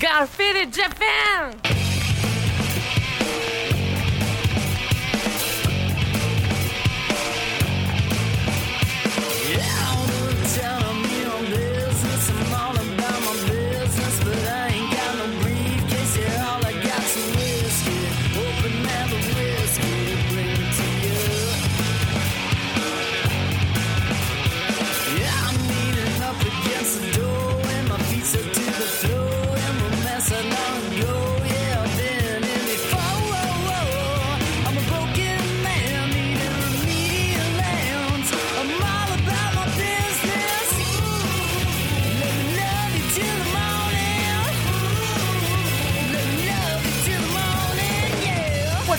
Got Faded Japan!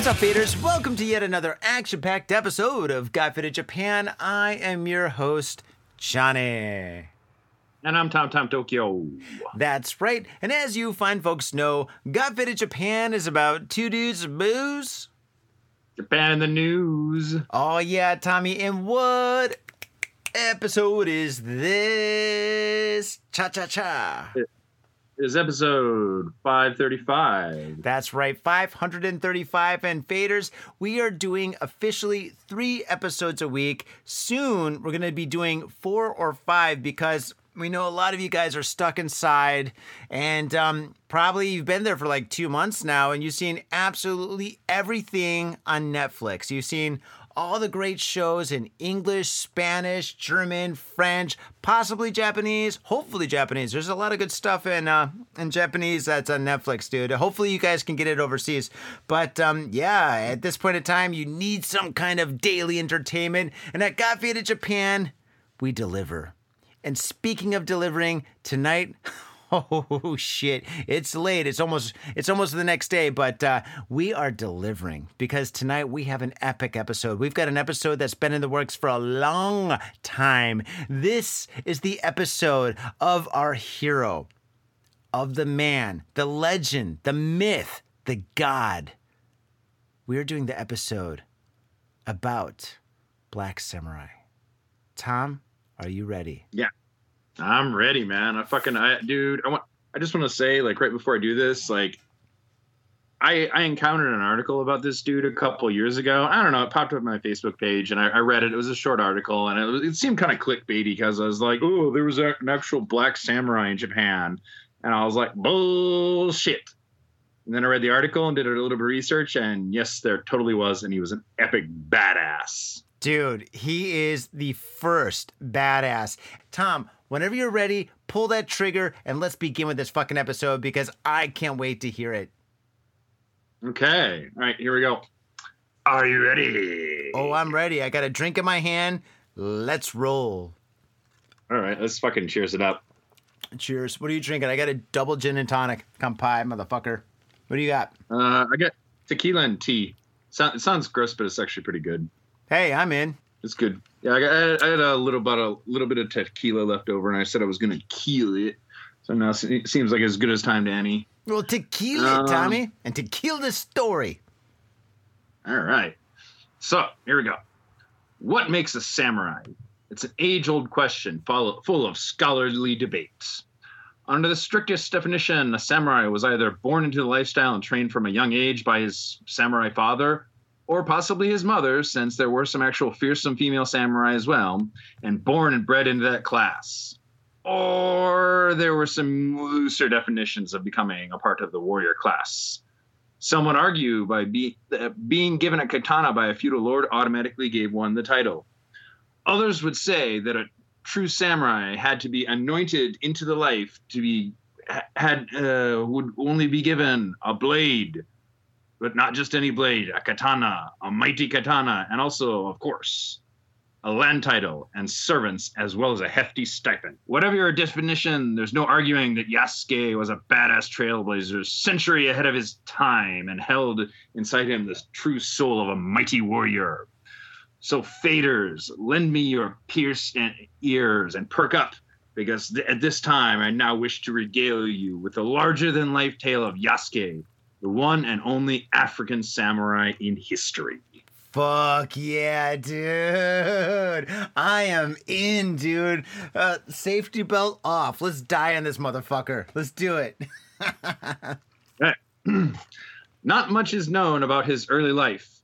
What's up, faders? Welcome to yet another action-packed episode of Got Faded Japan. I am your host, Johnny. And I'm Tom Tom Tokyo. That's right. And as you fine folks know, Got Faded Japan is about two dudes of booze. Japan in the news. Oh yeah, Tommy. And what episode is this? Cha cha cha. Is episode 535. That's right, 535 and faders. We are doing officially three episodes a week. Soon we're going to be doing four or five because we know a lot of you guys are stuck inside and um, probably you've been there for like two months now and you've seen absolutely everything on Netflix. You've seen all the great shows in English, Spanish, German, French, possibly Japanese, hopefully Japanese. There's a lot of good stuff in uh, in Japanese that's on Netflix, dude. Hopefully you guys can get it overseas. But um, yeah, at this point in time, you need some kind of daily entertainment, and at Got Faded Japan, we deliver. And speaking of delivering, tonight. Oh shit! It's late. It's almost it's almost the next day, but uh, we are delivering because tonight we have an epic episode. We've got an episode that's been in the works for a long time. This is the episode of our hero, of the man, the legend, the myth, the god. We are doing the episode about Black Samurai. Tom, are you ready? Yeah. I'm ready, man. I fucking I dude, I want I just want to say like right before I do this, like I I encountered an article about this dude a couple years ago. I don't know, it popped up on my Facebook page and I, I read it. It was a short article and it, it seemed kind of clickbaity because I was like, "Oh, there was a, an actual black samurai in Japan." And I was like, "Bullshit." And then I read the article and did a little bit of research and yes, there totally was and he was an epic badass. Dude, he is the first badass. Tom, whenever you're ready, pull that trigger and let's begin with this fucking episode because I can't wait to hear it. Okay. All right, here we go. Are you ready? Oh, I'm ready. I got a drink in my hand. Let's roll. All right, let's fucking cheers it up. Cheers. What are you drinking? I got a double gin and tonic. Kanpai, motherfucker. What do you got? Uh, I got tequila and tea. So, it sounds gross, but it's actually pretty good. Hey, I'm in. It's good. Yeah, I, got, I had a little bit a little bit of tequila left over, and I said I was gonna keel it. So now it seems like as good as time to any. Well, tequila, Um, Tommy, and tequila the story. All right. So here we go. What makes a samurai? It's an age-old question, full of scholarly debates. Under the strictest definition, a samurai was either born into the lifestyle and trained from a young age by his samurai father, or possibly his mother, since there were some actual fearsome female samurai as well, and born and bred into that class. Or there were some looser definitions of becoming a part of the warrior class. Some would argue by be, uh, being given a katana by a feudal lord automatically gave one the title. Others would say that a true samurai had to be anointed into the life to be had uh, would only be given a blade, but not just any blade, a katana, a mighty katana, and also, of course, a land title and servants, as well as a hefty stipend. Whatever your definition, there's no arguing that Yasuke was a badass trailblazer, century ahead of his time, and held inside him the true soul of a mighty warrior. So, faders, lend me your pierced ears and perk up, because th- at this time I now wish to regale you with the larger than life tale of Yasuke, the one and only African samurai in history. Fuck yeah, dude. I am in, dude. Uh, safety belt off. Let's die on this motherfucker. Let's do it. Not much is known about his early life,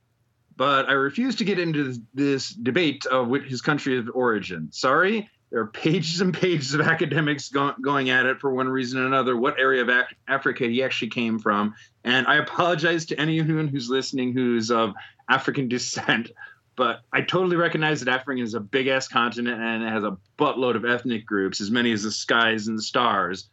but I refuse to get into this, this debate of his country of origin. Sorry, there are pages and pages of academics go- going at it for one reason or another, what area of Af- Africa he actually came from. And I apologize to anyone who's listening who's of African descent, but I totally recognize that Africa is a big ass continent and it has a buttload of ethnic groups, as many as the skies and the stars.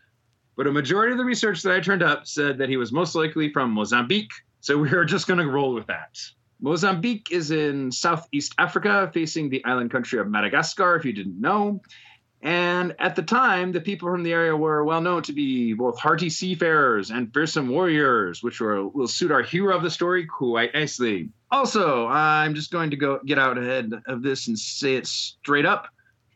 But a majority of the research that I turned up said that he was most likely from Mozambique. So we are just going to roll with that. Mozambique is in southeast Africa, facing the island country of Madagascar, if you didn't know. And at the time, the people from the area were well known to be both hearty seafarers and fearsome warriors, which were, will suit our hero of the story quite nicely. Also, I'm just going to go get out ahead of this and say it straight up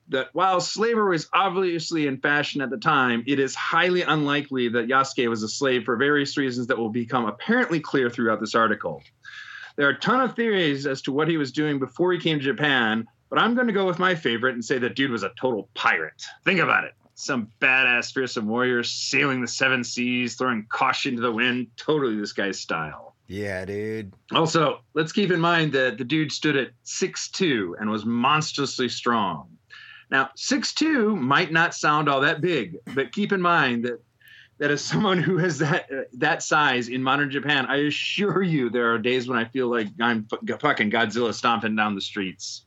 that while slavery was obviously in fashion at the time, it is highly unlikely that Yasuke was a slave for various reasons that will become apparently clear throughout this article. There are a ton of theories as to what he was doing before he came to Japan, but I'm going to go with my favorite and say that dude was a total pirate. Think about it. Some badass, fearsome warrior sailing the seven seas, throwing caution to the wind. Totally this guy's style. Yeah, dude. Also, let's keep in mind that the dude stood at 6'2 and was monstrously strong. Now, 6'2 might not sound all that big, but keep in mind that that as someone who has that uh, that size in modern Japan, I assure you there are days when I feel like I'm f- fucking Godzilla stomping down the streets.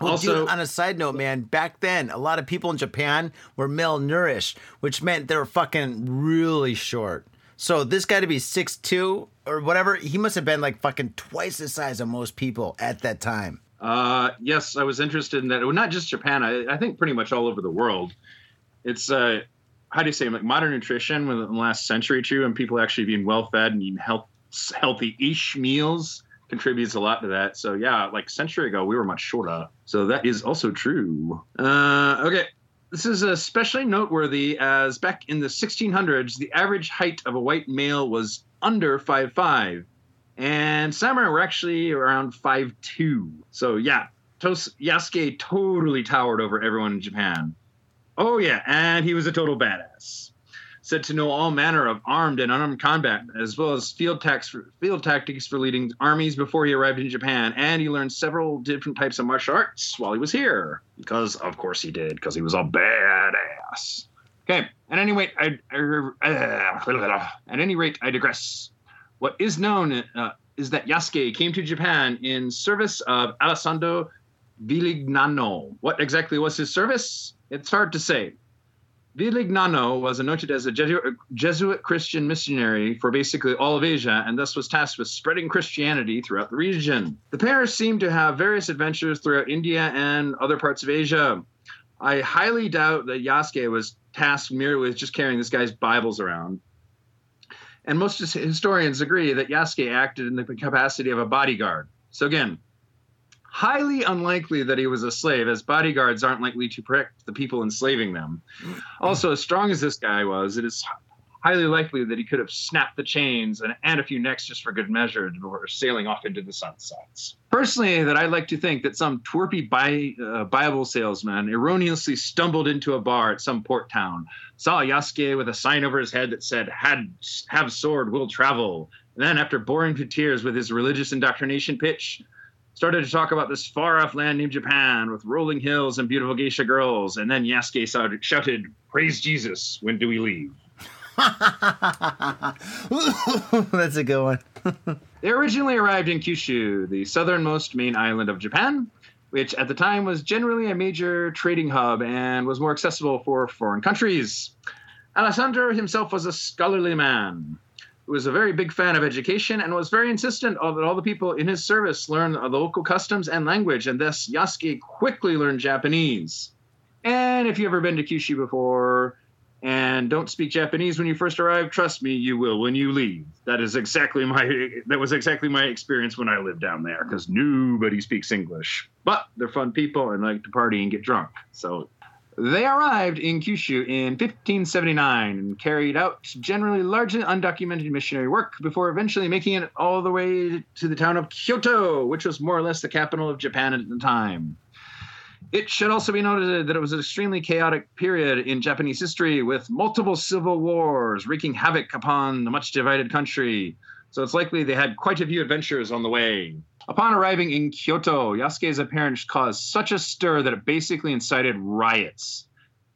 Well, also, dude, on a side note, man, back then, a lot of people in Japan were malnourished, which meant they were fucking really short. So this guy to be six two or whatever, he must have been like fucking twice the size of most people at that time. uh, yes, I was interested in that. Well, not just Japan. I, I think pretty much all over the world. It's uh, how do you say like modern nutrition within the last century or two, and people actually being well fed and eating health, healthy-ish meals contributes a lot to that. So yeah, like century ago, we were much shorter. So that is also true. Uh, okay. This is especially noteworthy as back in the 1600s, the average height of a white male was under 5'5", and samurai were actually around 5'2". So yeah, Tos- Yasuke totally towered over everyone in Japan. Oh yeah, and he was a total badass. Said to know all manner of armed and unarmed combat, as well as field, tax for, field tactics for leading armies before he arrived in Japan, and he learned several different types of martial arts while he was here. Because of course he did, because he was a badass. Okay. At any rate, I, uh, at any rate, I digress. What is known uh, is that Yasuke came to Japan in service of Alessandro Valignano. What exactly was his service? It's hard to say. Valignano was anointed as a Jesuit, Christian missionary for basically all of Asia and thus was tasked with spreading Christianity throughout the region. The pair seem to have various adventures throughout India and other parts of Asia. I highly doubt that Yasuke was tasked merely with just carrying this guy's Bibles around. And most historians agree that Yasuke acted in the capacity of a bodyguard. So again, highly unlikely that he was a slave, as bodyguards aren't likely to protect the people enslaving them. Also, as strong as this guy was, it is highly likely that he could have snapped the chains and, and a few necks just for good measure before sailing off into the sunsets. Personally, that I'd like to think that some twerpy bi- uh, Bible salesman erroneously stumbled into a bar at some port town, saw Yasuke with a sign over his head that said, "Had have sword, will travel." And then, after boring to tears with his religious indoctrination pitch, started to talk about this far off land named Japan with rolling hills and beautiful geisha girls. And then Yasuke shouted, Praise Jesus, when do we leave? That's a good one. they originally arrived in Kyushu, the southernmost main island of Japan, which at the time was generally a major trading hub and was more accessible for foreign countries. Alessandro himself was a scholarly man was a very big fan of education and was very insistent that all the people in his service learn the local customs and language, and thus Yasuke quickly learned Japanese. And if you've ever been to Kyushu before and don't speak Japanese when you first arrive, trust me, you will when you leave. That is exactly my that was exactly my experience when I lived down there because nobody speaks English. But they're fun people and like to party and get drunk. So they arrived in Kyushu in 1579 and carried out generally largely undocumented missionary work before eventually making it all the way to the town of Kyoto, which was more or less the capital of Japan at the time. It should also be noted that it was an extremely chaotic period in Japanese history with multiple civil wars wreaking havoc upon the much divided country. So it's likely they had quite a few adventures on the way. Upon arriving in Kyoto, Yasuke's appearance caused such a stir that it basically incited riots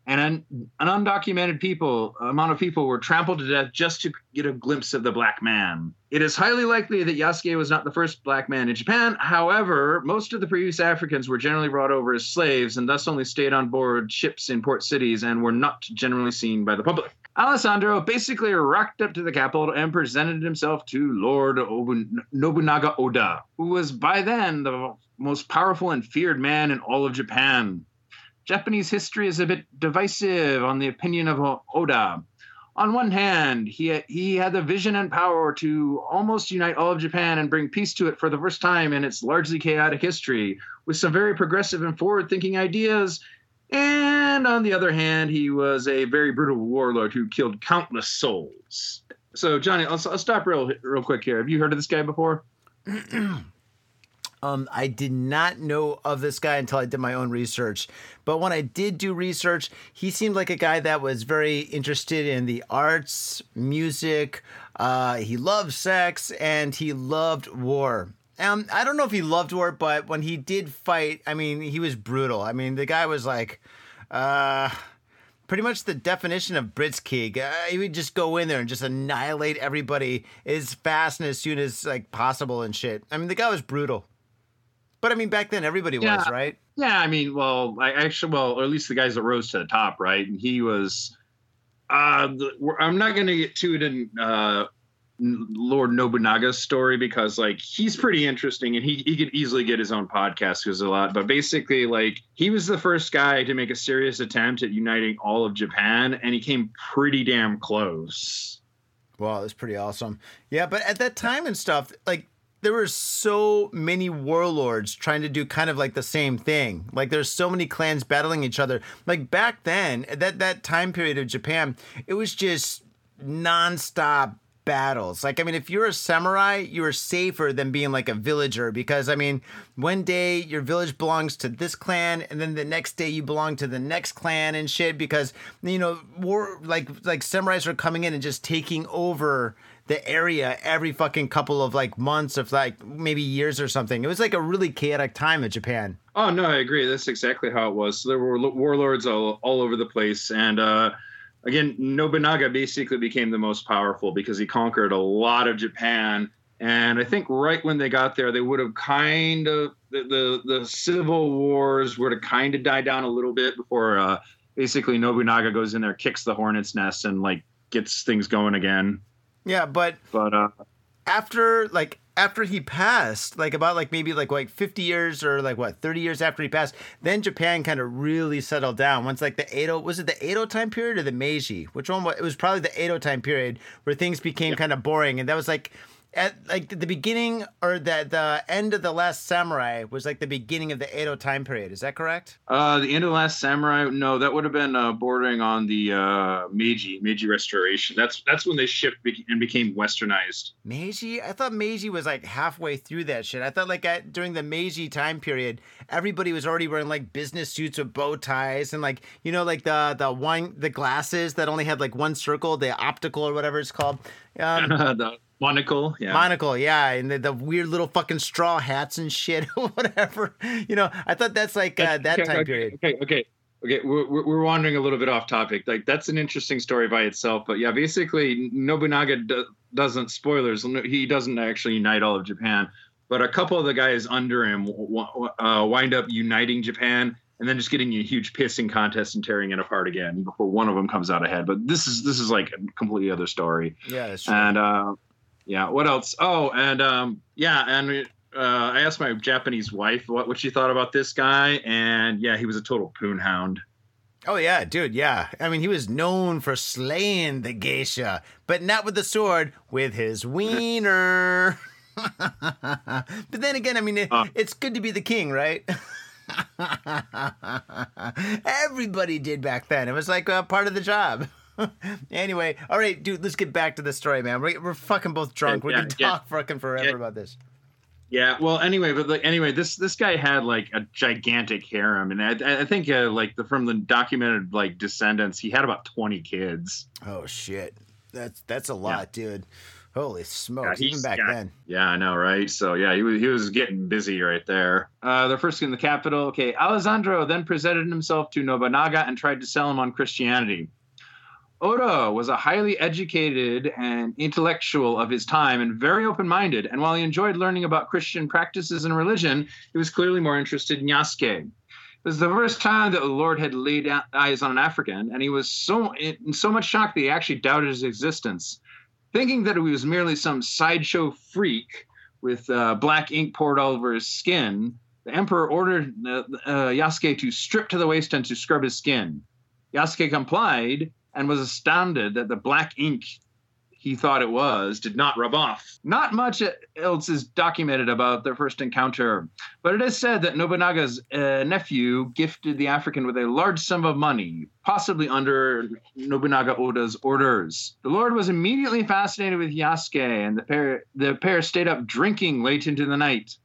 and an, an undocumented people amount of people were trampled to death just to get a glimpse of the black man. It is highly likely that Yasuke was not the first black man in Japan. However, most of the previous Africans were generally brought over as slaves and thus only stayed on board ships in port cities and were not generally seen by the public. Alessandro basically rocked up to the capital and presented himself to Lord Nobunaga Oda, who was by then the most powerful and feared man in all of Japan. Japanese history is a bit divisive on the opinion of Oda. On one hand, he he had the vision and power to almost unite all of Japan and bring peace to it for the first time in its largely chaotic history, with some very progressive and forward-thinking ideas. And on the other hand, he was a very brutal warlord who killed countless souls. So, Johnny, I'll, I'll stop real real quick here. Have you heard of this guy before? Um, I did not know of this guy until I did my own research. But when I did do research, he seemed like a guy that was very interested in the arts, music. Uh, he loved sex and he loved war. Um, I don't know if he loved war, but when he did fight, I mean, he was brutal. I mean, the guy was like, uh, pretty much the definition of Blitzkrieg. Uh, he would just go in there and just annihilate everybody as fast and as soon as like possible and shit. I mean, the guy was brutal. But I mean, back then everybody yeah. was, right? Yeah, I mean, well, I actually, well, or at least the guys that rose to the top, right? And he was. Uh, the, I'm not going to get too in uh, Lord Nobunaga's story because, like, he's pretty interesting, and he he could easily get his own podcast because a lot. But basically, like, he was the first guy to make a serious attempt at uniting all of Japan, and he came pretty damn close. Wow, that's pretty awesome. Yeah, but at that time and stuff, like there were so many warlords trying to do kind of like the same thing. Like there's so many clans battling each other. Like back then, that that time period of Japan, it was just nonstop battles. Like I mean, if you're a samurai, you are safer than being like a villager because I mean, one day your village belongs to this clan, and then the next day you belong to the next clan and shit because you know war like like samurais are coming in and just taking over the area every fucking couple of like months of like maybe years or something. It was like a really chaotic time in Japan. Oh no, I agree. That's exactly how it was. So there were warlords all, all over the place, and uh, again, Nobunaga basically became the most powerful because he conquered a lot of Japan. And I think right when they got there, they would have kind of the the, the civil wars were to kind of die down a little bit before uh, basically Nobunaga goes in there, kicks the hornet's nest, and like gets things going again. Yeah, but but uh, after like after he passed, like about like maybe like like 50 years or like what 30 years after he passed, then Japan kind of really settled down. Once like the Edo was it the Edo time period or the Meiji? Which one? Was, it was probably the Edo time period where things became kind of boring, and that was like at like the beginning or the the end of the last samurai was like the beginning of the Edo time period. Is that correct? Uh, the end of the last samurai. No, that would have been uh, bordering on the uh, Meiji Meiji Restoration. That's that's when they shipped and became westernized. Meiji. I thought Meiji was like halfway through that shit. I thought like at, during the Meiji time period, everybody was already wearing like business suits with bow ties and like you know like the the wine the glasses that only had like one circle, the optical or whatever it's called. Um, the Monocle, yeah. Monocle, yeah, and the, the, weird little fucking straw hats and shit, whatever. You know, I thought that's like uh, that okay, time okay, period. Okay, okay, okay. We're, we're wandering a little bit off topic. Like that's an interesting story by itself, but yeah, basically Nobunaga do, doesn't. Spoilers. He doesn't actually unite all of Japan, but a couple of the guys under him uh, wind up uniting Japan and then just getting a huge pissing contest and tearing it apart again before one of them comes out ahead. But this is this is like a completely other story. Yeah, that's true. And uh, yeah. What else? Oh, and um, yeah, and uh, I asked my Japanese wife what, what she thought about this guy, and yeah, he was a total poon hound. Oh yeah, dude, yeah. I mean, he was known for slaying the geisha, but not with the sword, with his wiener. but then again, I mean, it, uh, it's good to be the king, right? Everybody did back then. It was like a part of the job. anyway, all right, dude, let's get back to the story, man. We're, we're fucking both drunk. Yeah, we can yeah, talk fucking forever about this. Yeah, well, anyway, but like, anyway, this this guy had like a gigantic harem, and I, I think uh, like the, from the documented like descendants, he had about twenty kids. Oh shit, that's that's a lot, dude. Holy smokes! Yeah, Even back yeah, then. Yeah, I know, right? So yeah, he was he was getting busy right there. Uh, they're first in the capital. Okay, Alessandro then presented himself to Nobunaga and tried to sell him on Christianity. Oda was a highly educated and intellectual of his time and very open minded. And while he enjoyed learning about Christian practices and religion, he was clearly more interested in Yasuke. It was the first time that the Lord had laid eyes on an African, and he was so in so much shock that he actually doubted his existence. Thinking that he was merely some sideshow freak with uh, black ink poured all over his skin, the emperor ordered uh, uh, Yasuke to strip to the waist and to scrub his skin. Yasuke complied, and was astounded that the black ink he thought it was did not rub off. Not much else is documented about their first encounter, but it is said that Nobunaga's uh, nephew gifted the African with a large sum of money, possibly under Nobunaga Oda's orders. The Lord was immediately fascinated with Yasuke, and the pair, the pair stayed up drinking late into the night.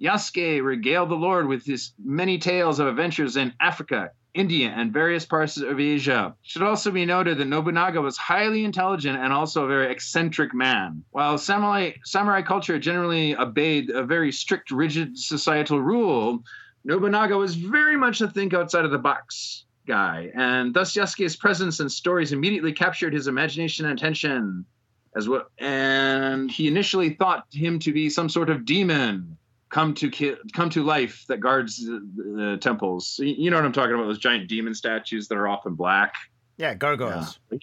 Yasuke regaled the Lord with his many tales of adventures in Africa, India, and various parts of Asia. It should also be noted that Nobunaga was highly intelligent and also a very eccentric man. While samurai, samurai culture generally obeyed a very strict, rigid societal rule, Nobunaga was very much a think outside of the box guy, and thus Yasuke's presence and stories immediately captured his imagination and attention. As well, and he initially thought him to be some sort of demon, come to ki- come to life that guards the, the temples. You know what I'm talking about? Those giant demon statues that are often black. Yeah, gargoyles. Yeah.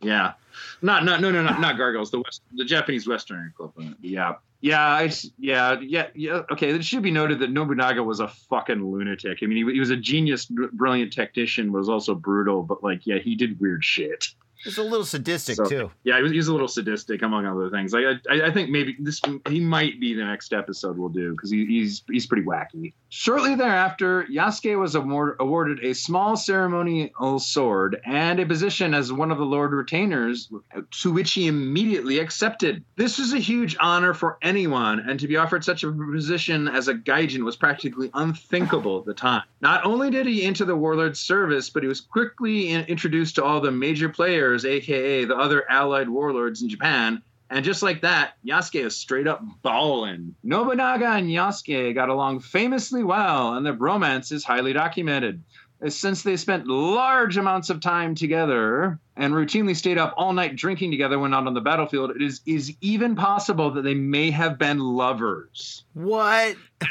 yeah. Not not no no not not gargoyles. The West the Japanese Western equivalent. Yeah. Yeah, I, yeah, yeah, yeah. Okay, it should be noted that Nobunaga was a fucking lunatic. I mean, he, he was a genius, brilliant technician, was also brutal, but like, yeah, he did weird shit. He's a little sadistic so, too. Yeah, he was, he's a little sadistic among other things. Like I, I think maybe this he might be the next episode we'll do because he, he's he's pretty wacky. Shortly thereafter, Yasuke was award, awarded a small ceremonial sword and a position as one of the Lord Retainers, to which he immediately accepted. This was a huge honor for anyone, and to be offered such a position as a gaijin was practically unthinkable at the time. Not only did he enter the warlord's service, but he was quickly in, introduced to all the major players, aka the other allied warlords in Japan, and just like that, Yasuke is straight up ballin'. Nobunaga and Yasuke got along famously well, and their bromance is highly documented. Uh, since they spent large amounts of time together and routinely stayed up all night drinking together when not on the battlefield, it is, is even possible that they may have been lovers. What?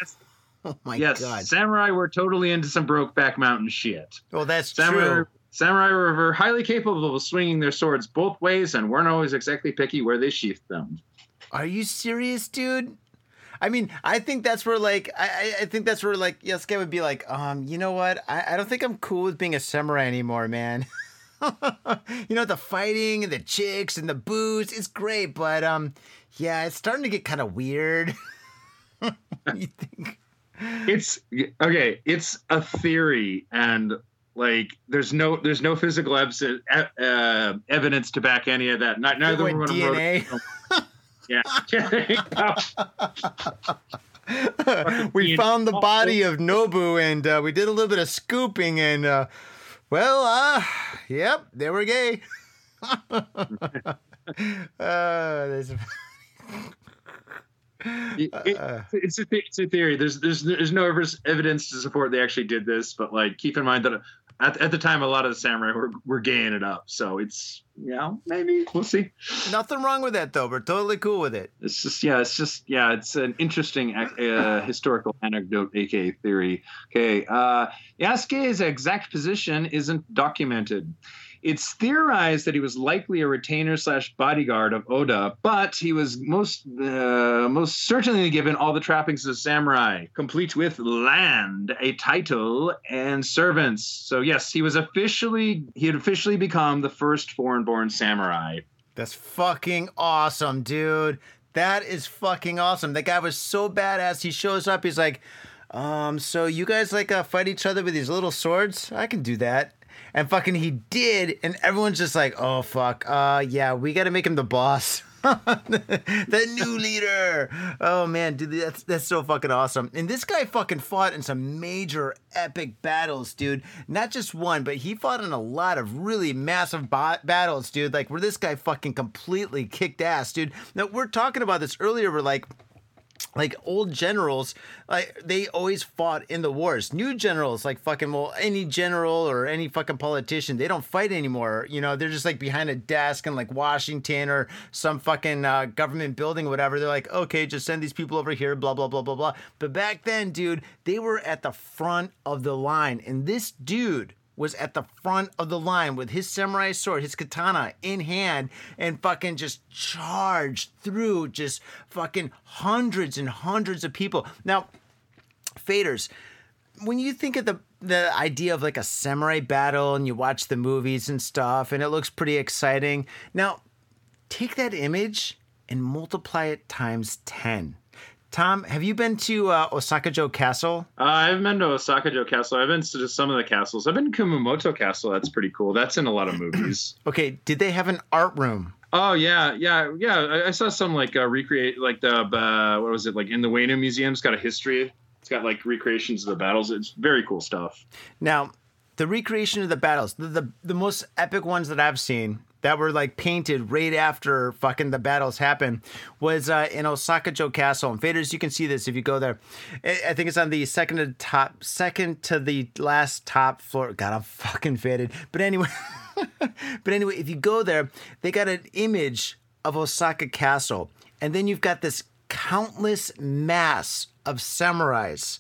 Oh my yes, god. Samurai were totally into some Brokeback Mountain shit. Well, that's Samurai, true. Samurai were highly capable of swinging their swords both ways and weren't always exactly picky where they sheathed them. Are you serious, dude? I mean, I think that's where like I, I think that's where like Yasuke would be like, um, you know what? I, I don't think I'm cool with being a samurai anymore, man. you know, the fighting and the chicks and the booze, it's great, but um, yeah, it's starting to get kind of weird. you think? It's okay. It's a theory, and like there's no there's no physical ev- uh, evidence to back any of that. Not neither one DNA. yeah. we found the body of Nobu, and uh, we did a little bit of scooping, and uh, well, uh, yep, they were gay. uh, there's it, it, it's a it's a theory. There's there's there's no evidence to support they actually did this, but like keep in mind that at, at the time a lot of the samurai were were gaying it up. So it's you know maybe we'll see. Nothing wrong with that though. We're totally cool with it. It's just yeah, it's just yeah, it's an interesting uh, historical anecdote, aka theory. Okay, uh, Yasuke's exact position isn't documented. It's theorized that he was likely a retainer slash bodyguard of Oda, but he was most uh, most certainly given all the trappings of a samurai, complete with land, a title, and servants. So yes, he was officially he had officially become the first foreign-born samurai. That's fucking awesome, dude. That is fucking awesome. That guy was so badass. He shows up. He's like, um, so you guys like uh, fight each other with these little swords? I can do that and fucking he did, and everyone's just like, oh fuck, uh, yeah, we got to make him the boss. the new leader. Oh man, dude, that's that's so fucking awesome. And this guy fucking fought in some major epic battles, dude. Not just one, but he fought in a lot of really massive ba- battles, dude. Like where this guy fucking completely kicked ass, dude. Now we're talking about this earlier. We're like like old generals, like they always fought in the wars. New generals, like fucking well, any general or any fucking politician, they don't fight anymore. You know, they're just like behind a desk in like Washington or some fucking uh, government building, whatever. They're like, okay, just send these people over here, blah blah blah blah blah. But back then, dude, they were at the front of the line, and this dude was at the front of the line with his samurai sword, his katana in hand, and fucking just charged through just fucking hundreds and hundreds of people. Now, faders, when you think of the the idea of like a samurai battle and you watch the movies and stuff and it looks pretty exciting. Now, take that image and multiply it times 10. Tom, have you been to uh, Osaka-jo Castle? Uh, I've been to Osaka-jo Castle. I've been to some of the castles. I've been to Kumamoto Castle. That's pretty cool. That's in a lot of movies. okay, did they have an art room? Oh yeah, yeah, yeah. I, I saw some like uh, recreate like the uh, what was it like in the Ueno Museum? It's got a history. It's got like recreations of the battles. It's very cool stuff. Now, the recreation of the battles, the the, the most epic ones that I've seen that were like painted right after fucking the battles happened was uh, in Osaka-jo Castle. And faders, you can see this if you go there. I think it's on the second to top, second to the last top floor. God, I'm fucking faded. But anyway, but anyway, if you go there, they got an image of Osaka Castle, and then you've got this countless mass of samurais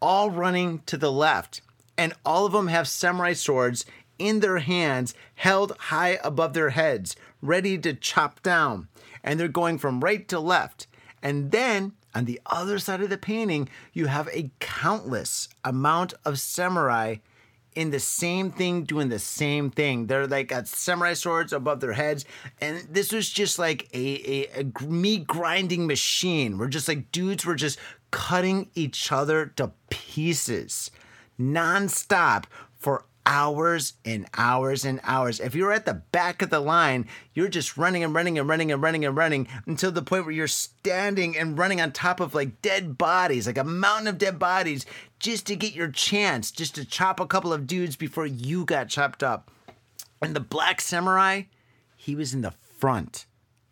all running to the left and all of them have samurai swords in their hands, held high above their heads, ready to chop down. And they're going from right to left. And then on the other side of the painting, you have a countless amount of samurai in the same thing, doing the same thing. They're like got samurai swords above their heads, and this was just like a, a, a meat grinding machine. We're just like dudes were just cutting each other to pieces, nonstop for hours and hours and hours. If you're at the back of the line, you're just running and running and running and running and running until the point where you're standing and running on top of like dead bodies, like a mountain of dead bodies, just to get your chance, just to chop a couple of dudes before you got chopped up. And the black samurai, he was in the front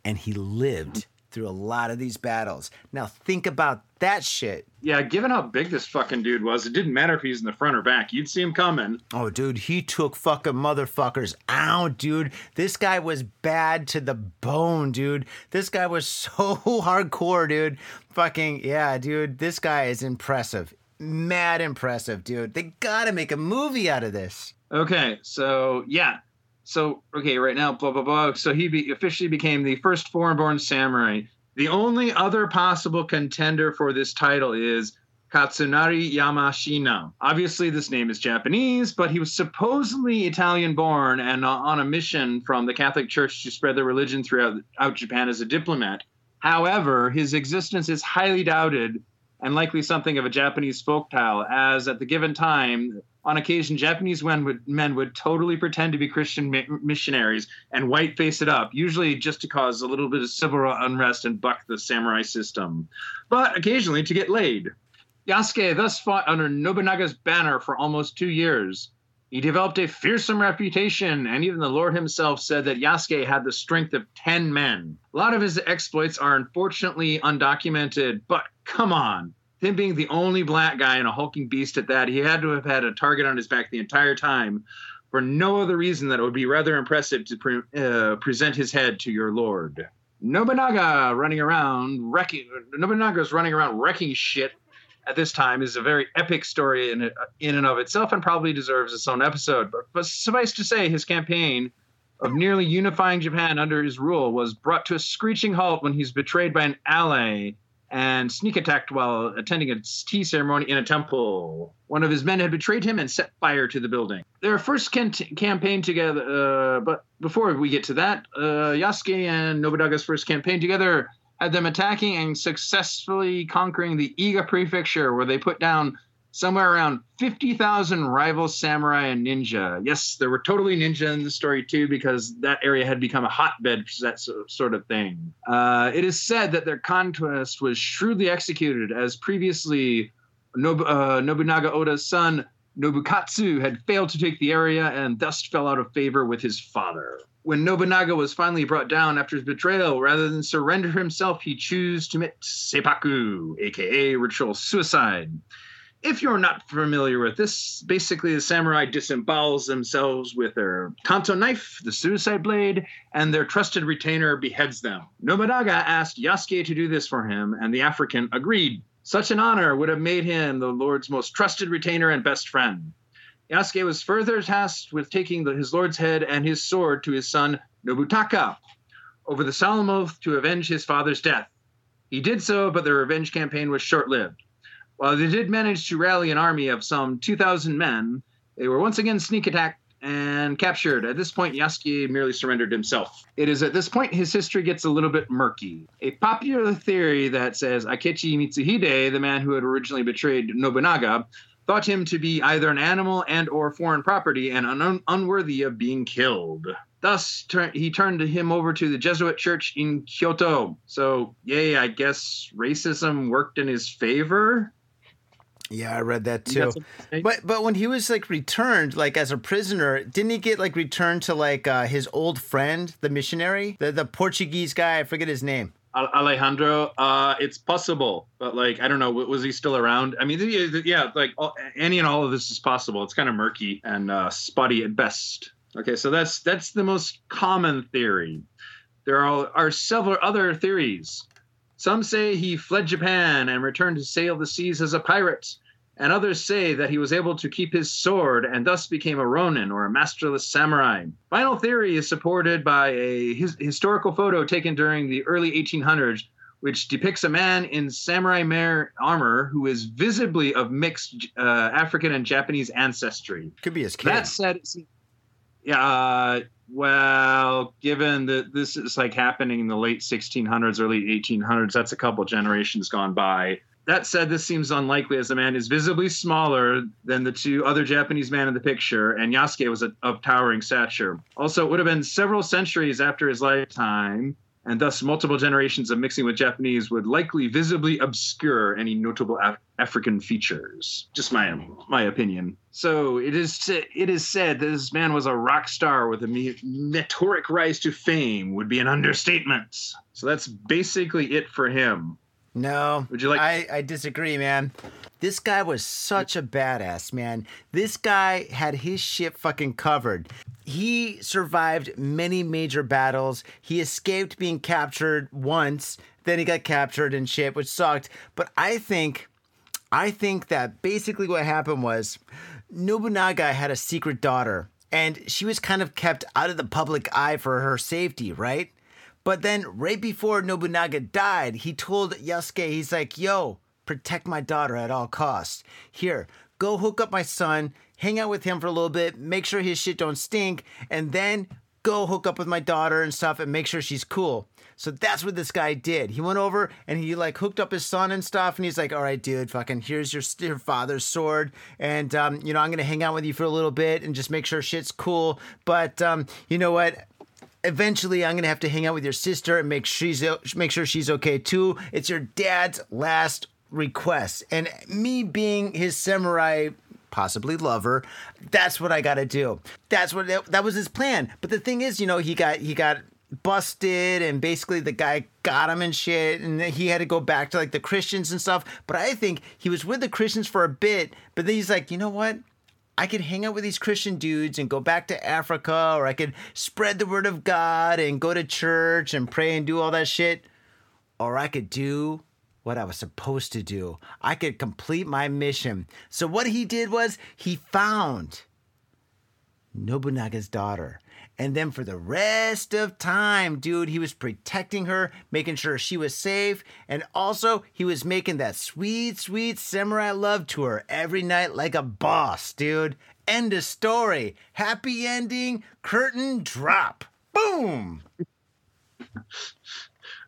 and he lived through a lot of these battles. Now think about that shit. Yeah, given how big this fucking dude was, it didn't matter if he's in the front or back. You'd see him coming. Oh, dude, he took fucking motherfuckers out, dude. This guy was bad to the bone, dude. This guy was so hardcore, dude. Fucking, yeah, dude. This guy is impressive. Mad impressive, dude. They gotta make a movie out of this. Okay, so yeah, so okay, right now, blah blah blah. So he be, officially became the first foreign-born samurai. The only other possible contender for this title is Katsunari Yamashina. Obviously, this name is Japanese, but he was supposedly Italian-born and uh, on a mission from the Catholic Church to spread the religion throughout out Japan as a diplomat. However, his existence is highly doubted and likely something of a Japanese folktale, as at the given time, on occasion, Japanese men would, men would totally pretend to be Christian mi- missionaries and white face it up, usually just to cause a little bit of civil unrest and buck the samurai system, but occasionally to get laid. Yasuke thus fought under Nobunaga's banner for almost two years. He developed a fearsome reputation, and even the Lord himself said that Yasuke had the strength of 10 men. A lot of his exploits are unfortunately undocumented, but come on. Him being the only black guy and a hulking beast at that, he had to have had a target on his back the entire time for no other reason that it would be rather impressive to pre- uh, present his head to your lord. Nobunaga running around wrecking Nobunaga's running around wrecking shit at this time is a very epic story in, in and of itself and probably deserves its own episode. But, but suffice to say, his campaign of nearly unifying Japan under his rule was brought to a screeching halt when he's betrayed by an ally and sneak attacked while attending a tea ceremony in a temple. One of his men had betrayed him and set fire to the building. Their first can- campaign together, uh, but before we get to that, uh, Yasuke and Nobunaga's first campaign together had them attacking and successfully conquering the Iga prefecture, where they put down somewhere around 50,000 rival samurai and ninja. Yes, there were totally ninja in the story too, because that area had become a hotbed for that sort of thing. Uh, it is said that their conquest was shrewdly executed, as previously Nob- uh, Nobunaga Oda's son Nobukatsu had failed to take the area and thus fell out of favor with his father. When Nobunaga was finally brought down after his betrayal, rather than surrender himself, he chose to commit seppuku, aka ritual suicide. If you're not familiar with this, basically the samurai disembowels themselves with their tanto knife, the suicide blade, and their trusted retainer beheads them. Nobunaga asked Yasuke to do this for him, and the African agreed. Such an honor would have made him the Lord's most trusted retainer and best friend. Yasuke was further tasked with taking the, his lord's head and his sword to his son Nobutaka over the solemn oath to avenge his father's death. He did so, but the revenge campaign was short lived. While they did manage to rally an army of some 2,000 men, they were once again sneak attacked and captured. At this point, Yasuke merely surrendered himself. It is at this point his history gets a little bit murky. A popular theory that says Akechi Mitsuhide, the man who had originally betrayed Nobunaga, thought him to be either an animal and or foreign property and un- unworthy of being killed. Thus, he turned him over to the Jesuit church in Kyoto. So, yay, I guess racism worked in his favor. Yeah, I read that too. But but when he was like returned, like as a prisoner, didn't he get like returned to like uh, his old friend, the missionary, the the Portuguese guy? I forget his name. Alejandro, uh, it's possible, but like I don't know, was he still around? I mean, yeah, like all, any and all of this is possible. It's kind of murky and uh, spotty at best. Okay, so that's that's the most common theory. There are, are several other theories. Some say he fled Japan and returned to sail the seas as a pirate, and others say that he was able to keep his sword and thus became a ronin or a masterless samurai. Final theory is supported by a his, historical photo taken during the early 1800s, which depicts a man in samurai armor who is visibly of mixed uh, African and Japanese ancestry. Could be his kid. That said, yeah, uh, well, given that this is like happening in the late 1600s, early 1800s, that's a couple generations gone by. That said, this seems unlikely as the man is visibly smaller than the two other Japanese men in the picture, and Yasuke was a, of towering stature. Also, it would have been several centuries after his lifetime, and thus multiple generations of mixing with Japanese would likely visibly obscure any notable Af- African features. Just my my opinion. So it is it is said that this man was a rock star with a meteoric rise to fame would be an understatement. So that's basically it for him. No, would you like? I, I disagree, man. This guy was such a badass, man. This guy had his shit fucking covered. He survived many major battles. He escaped being captured once, then he got captured and shit, which sucked. But I think, I think that basically what happened was Nobunaga had a secret daughter, and she was kind of kept out of the public eye for her safety, right? But then, right before Nobunaga died, he told Yasuke, he's like, yo, protect my daughter at all costs. Here, go hook up my son, hang out with him for a little bit, make sure his shit don't stink, and then go hook up with my daughter and stuff and make sure she's cool. So that's what this guy did. He went over and he like hooked up his son and stuff, and he's like, "All right, dude, fucking here's your, your father's sword, and um, you know I'm gonna hang out with you for a little bit and just make sure shit's cool. But um, you know what? Eventually I'm gonna have to hang out with your sister and make she's make sure she's okay too. It's your dad's last request. And me being his samurai possibly lover that's what i gotta do that's what that was his plan but the thing is you know he got he got busted and basically the guy got him and shit and he had to go back to like the christians and stuff but i think he was with the christians for a bit but then he's like you know what I could hang out with these Christian dudes and go back to Africa, or I could spread the word of God and go to church and pray and do all that shit. Or I could do what I was supposed to do. I could complete my mission. So what he did was he found Nobunaga's daughter. And then for the rest of time, dude, he was protecting her, making sure she was safe, and also he was making that sweet, sweet samurai love to her every night like a boss, dude. End of story. Happy ending, curtain drop. Boom.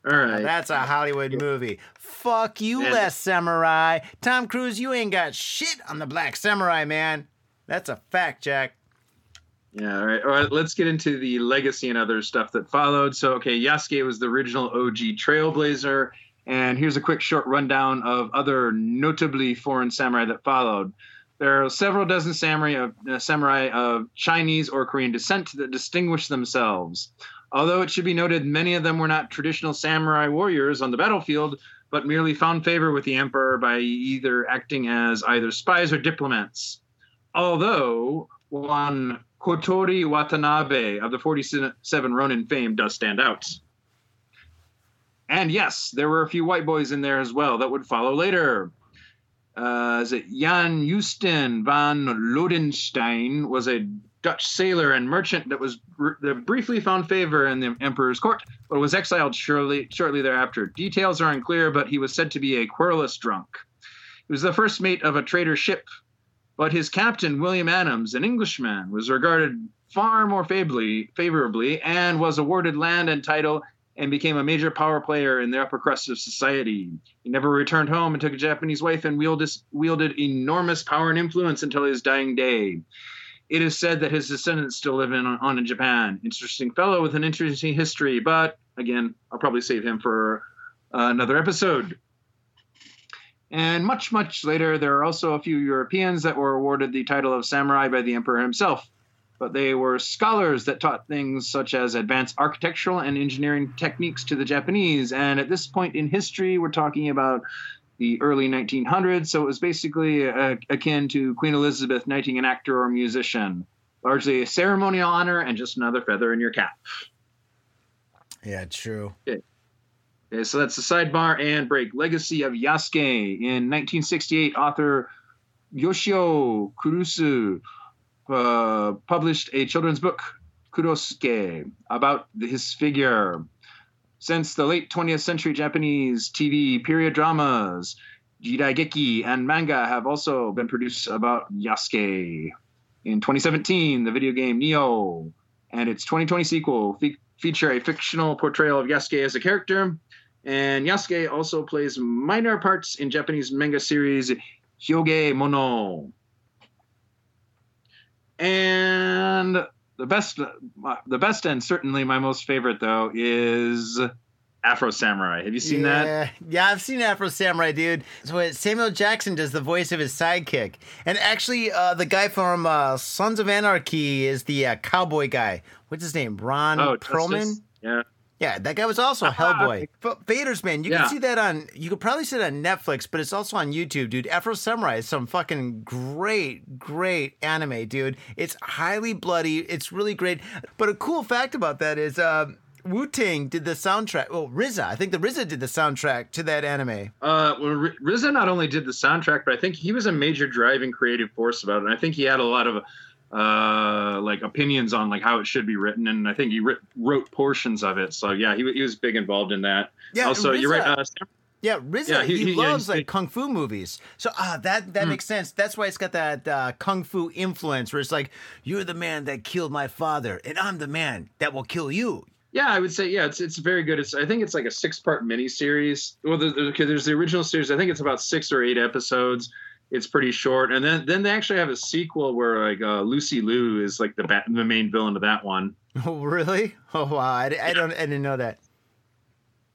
All right. Now that's a Hollywood movie. Fuck you, Last Samurai. Tom Cruise, you ain't got shit on the Black Samurai, man. That's a fact, Jack. Yeah, all right. All right, let's get into the legacy and other stuff that followed. So, okay, Yasuke was the original OG trailblazer, and here's a quick short rundown of other notably foreign samurai that followed. There are several dozen samurai of, uh, samurai of Chinese or Korean descent that distinguish themselves. Although it should be noted, many of them were not traditional samurai warriors on the battlefield, but merely found favor with the emperor by either acting as either spies or diplomats. Although one Kotori Watanabe of the 47 Ronin fame does stand out. And yes, there were a few white boys in there as well that would follow later. Uh, is it Jan Justin van Lodenstein was a Dutch sailor and merchant that was that briefly found favor in the emperor's court, but was exiled shortly shortly thereafter. Details are unclear, but he was said to be a querulous drunk. He was the first mate of a trader ship but his captain, William Adams, an Englishman, was regarded far more favorably, favorably and was awarded land and title and became a major power player in the upper crust of society. He never returned home and took a Japanese wife and wielded, wielded enormous power and influence until his dying day. It is said that his descendants still live in, on in Japan. Interesting fellow with an interesting history, but again, I'll probably save him for uh, another episode. And much, much later, there are also a few Europeans that were awarded the title of samurai by the emperor himself. But they were scholars that taught things such as advanced architectural and engineering techniques to the Japanese. And at this point in history, we're talking about the early 1900s. So it was basically uh, akin to Queen Elizabeth knighting an actor or musician. Largely a ceremonial honor and just another feather in your cap. Yeah, true. Okay, so that's the sidebar and break. Legacy of Yasuke. In 1968, author Yoshio Kurusu uh, published a children's book, Kurosuke, about his figure. Since the late 20th century, Japanese TV period dramas, Jidaigeki, and manga have also been produced about Yasuke. In 2017, the video game Nioh and its 2020 sequel fe- feature a fictional portrayal of Yasuke as a character. And Yasuke also plays minor parts in Japanese manga series Hyoge Mono. And the best, the best, and certainly my most favorite though is Afro Samurai. Have you seen yeah. that? Yeah, I've seen Afro Samurai, dude. So uh, Samuel Jackson does the voice of his sidekick, and actually, uh, the guy from uh, Sons of Anarchy is the uh, cowboy guy. What's his name? Ron Oh, Perlman. Justice? Yeah. Yeah, that guy was also Hellboy. But Vader's man, you Yeah. can see that on. You could probably see it on Netflix, but it's also on YouTube, dude. Afro Samurai is some fucking great, great anime, dude. It's highly bloody. It's really great. But a cool fact about that is. Uh, Wu Tang did the soundtrack. Well, RZA, I think the RZA did the soundtrack to that anime. Uh, well, R- RZA not only did the soundtrack, but I think he was a major driving creative force about it. And I think he had a lot of uh like opinions on like how it should be written and i think he writ- wrote portions of it so yeah he, he was big involved in that Yeah, also you're right uh, Yeah, RZA, Yeah, he, he- he- loves he's- like kung fu movies. So ah, that that makes sense. That's why it's got that uh, kung fu influence, where it's like you're the man that killed my father, and I'm the man that will kill you. yeah i would say yeah it's it's very good it's i think it's like a six part miniseries well there's, okay, there's the original series i think it's about six or eight episodes it's pretty short and then then they actually have a sequel where like uh, lucy liu is like the ba- the main villain of that one Oh, really? Oh wow, I, I don't, I didn't know that.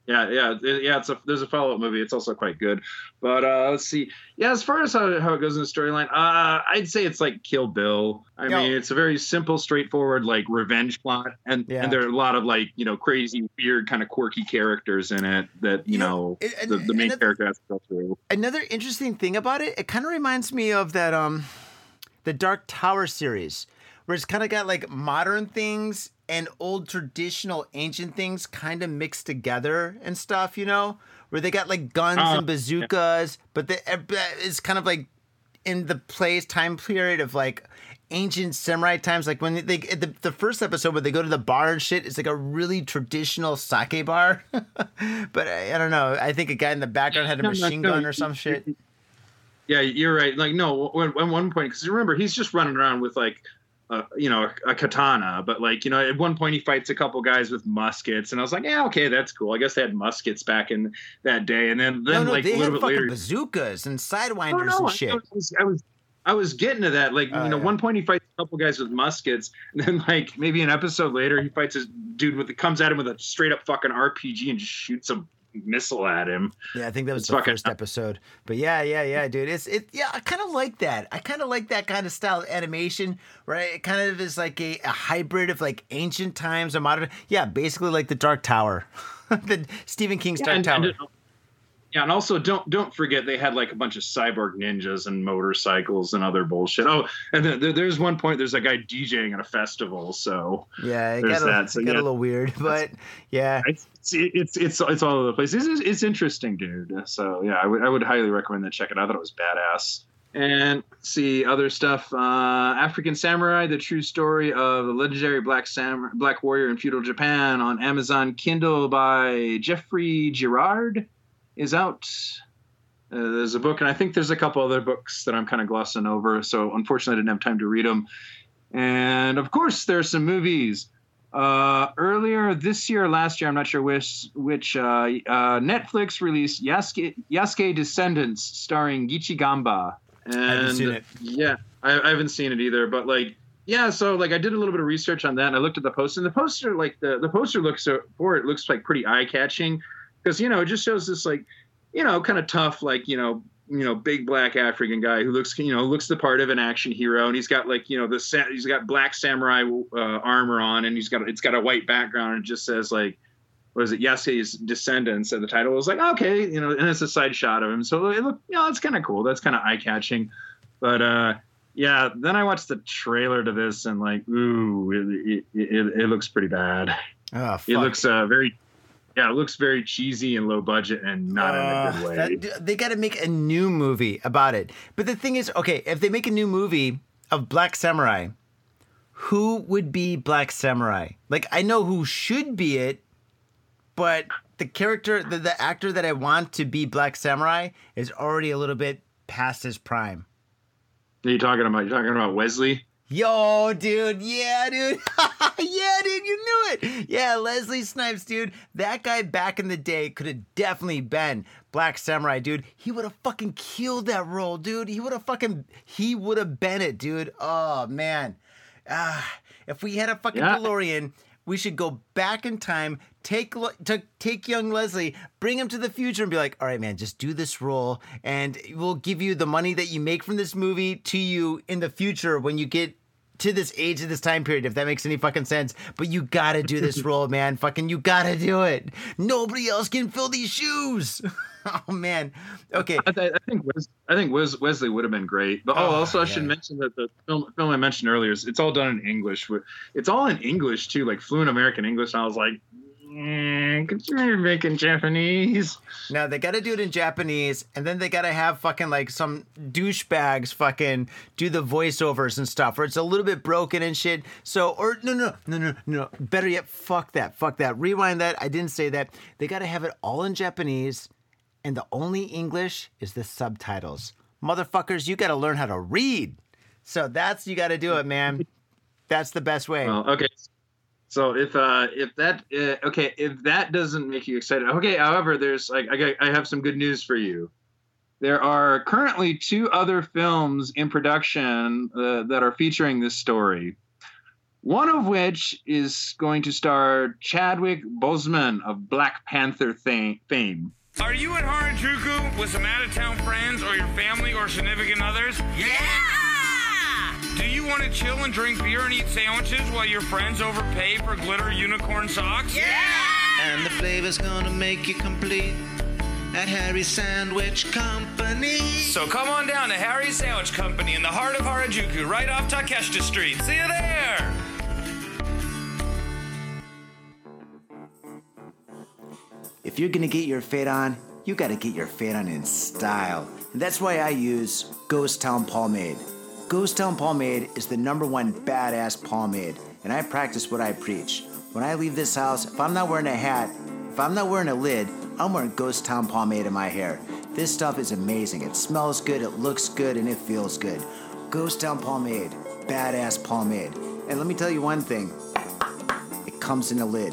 Yeah, yeah, yeah. It's a there's a follow up movie. It's also quite good. But uh, let's see. Yeah, as far as how, how it goes in the storyline, uh, I'd say it's like Kill Bill. I Yeah. mean, it's a very simple, straightforward like revenge plot, and Yeah. and there are a lot of like you know crazy, weird, kind of quirky characters in it that you, You know, know, it- and- the, the main it- character has to go through. Another interesting thing about it, it kind of reminds me of that um, the Dark Tower series, where it's kind of got like modern things and old traditional ancient things kind of mixed together and stuff. You know, where they got like guns Uh, and bazookas, but the, eh, it's kind of like in the place time period of like ancient samurai times like when they eh, the, the first episode where they go to the bar and shit it's like a really traditional sake bar. But I, I don't know. I think a guy in the background had a No, no, machine no, gun or some shit. Yeah, you're right. Like no, at one point, because remember he's just running around with like a you know a, katana, but like you know at one point he fights a couple guys with muskets, and I was like, yeah, okay, that's cool. I guess they had muskets back in that day, and then then no, no, like they a little bit fucking later, bazookas and Oh, sidewinders no, and shit. I was, I was I was getting to that. Like, Oh, you know, yeah. one point he fights a couple guys with muskets, and then like maybe an episode later he fights this dude with comes at him with a straight up fucking RPG and just shoots a missile at him. Yeah, I think that was It's the fucking- first episode. But yeah, yeah, yeah, dude. It's it. Yeah, I kind of like that. I kind of like that kind of style of animation, right? It kind of is like a, a hybrid of like ancient times or modern. Yeah, basically like the Dark Tower, the Stephen King's Dark and, Tower. and- yeah, and also don't don't forget they had like a bunch of cyborg ninjas and motorcycles and other bullshit. Oh, and then there, there's one point there's a guy DJing at a festival, so yeah, it got, a, that. So, it got yeah. a little weird, but yeah, it's it's it's it's all over the place. It's, it's interesting, dude. So yeah, I would I would highly recommend that. Check it out. I thought it was badass. And see other stuff. Uh, African Samurai: The True Story of the Legendary Black Sam Black Warrior in Feudal Japan on Amazon Kindle by Geoffrey Girard is out. Uh, there's a book, and I think there's a couple other books that I'm kind of glossing over. So unfortunately, I didn't have time to read them. And of course, there's some movies. Uh, earlier this year, or last year, I'm not sure which. Which uh, uh, Netflix released Yasuke, Yasuke Descendants, starring Gichi Gamba. And haven't seen it. Yeah, I, I haven't seen it either. But like, yeah, so like I did a little bit of research on that, and I looked at the poster. And the poster, like the the poster looks so, for it looks like pretty eye catching, because you know it just shows this like, you know, kind of tough like you know you know big black African guy who looks you know looks the part of an action hero, and he's got like you know the sa- he's got black samurai uh, armor on, and he's got it's got a white background, and it just says like. What is it? Yasuke's descendants, and the title was like, okay, you know, and it's a side shot of him, so it looked, you know, it's kind of cool. That's kind of eye catching, but uh, yeah. Then I watched the trailer to this, and like, ooh, it it, it, it looks pretty bad. oh, fuck. It looks uh very, yeah, it looks very cheesy and low budget, and not in a Uh, good way. that- they got to make a new movie about it. But the thing is, okay, if they make a new movie of Black Samurai, who would be Black Samurai? Like, I know who should be it, but the character, the, the actor that I want to be Black Samurai is already a little bit past his prime. Are you talking about? You're talking about Wesley? Yo, dude. Yeah, dude. yeah, dude. You knew it. Yeah, Wesley Snipes, dude. That guy back in the day could have definitely been Black Samurai, dude. He would have fucking killed that role, dude. He would have fucking, he would have been it, dude. Oh, man. Ah, if we had a fucking Yeah. DeLorean, we should go back in time, take lo- to, take young Wesley, bring him to the future, and be like, "All right, man, just do this role, and we'll give you the money that you make from this movie to you in the future when you get." To this age of this time period, if that makes any fucking sense, but you gotta do this role, man. Fucking, you gotta do it. Nobody else can fill these shoes. oh man. Okay. I, th- I think Wes- I think Wes- Wesley would have been great. But oh, Oh, also I should mention that the film, film I mentioned earlier is it's all done in English. It's all in English too, like fluent American English. And I was like, mm, could you make it in Japanese? No, they got to do it in Japanese, and then they got to have fucking like some douchebags fucking do the voiceovers and stuff, or it's a little bit broken and shit. So, or no, no, no, no, no. Better yet, fuck that, fuck that. Rewind that. I didn't say that. They got to have it all in Japanese, and the only English is the subtitles. Motherfuckers, you got to learn how to read. So that's you got to do it, man. That's the best way. Well, okay. So if uh if that uh, okay if that doesn't make you excited okay however there's like I I have some good news for you. There are currently two other films in production uh, that are featuring this story. One of which is going to star Chadwick Boseman of Black Panther fame. fame. Are you in Harajuku with some out of town friends or your family or significant others? Yeah! Do you want to chill and drink beer and eat sandwiches while your friends overpay for glitter unicorn socks? Yeah! And the flavor's gonna make you complete at Harry's Sandwich Company. So come on down to Harry's Sandwich Company in the heart of Harajuku, right off Takeshita Street. See you there! If you're gonna get your fade on, you gotta get your fade on in style. And that's why I use Ghost Town Pomade. Ghost Town Pomade is the number one badass pomade, and I practice what I preach. When I leave this house, if I'm not wearing a hat, if I'm not wearing a lid, I'm wearing Ghost Town Pomade in my hair. This stuff is amazing. It smells good, it looks good, and it feels good. Ghost Town Pomade. badass pomade. And let me tell you one thing it comes in a lid.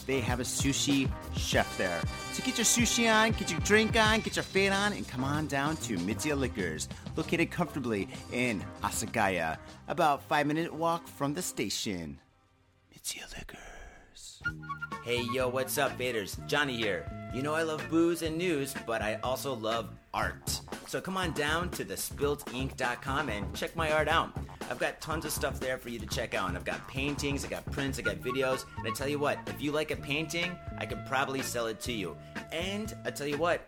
they have a sushi chef there. So get your sushi on, get your drink on, get your fade on, and come on down to Mitsuya Liquors, located comfortably in Asagaya, about five minute walk from the station. Mitsuya Liquors. Hey yo, what's up, Faders? Johnny here. You know I love booze and news, but I also love art. So come on down to thespiltink.com and check my art out. I've got tons of stuff there for you to check out. And I've got paintings, I've got prints, I've got videos. And I tell you what, if you like a painting, I could probably sell it to you. And I tell you what,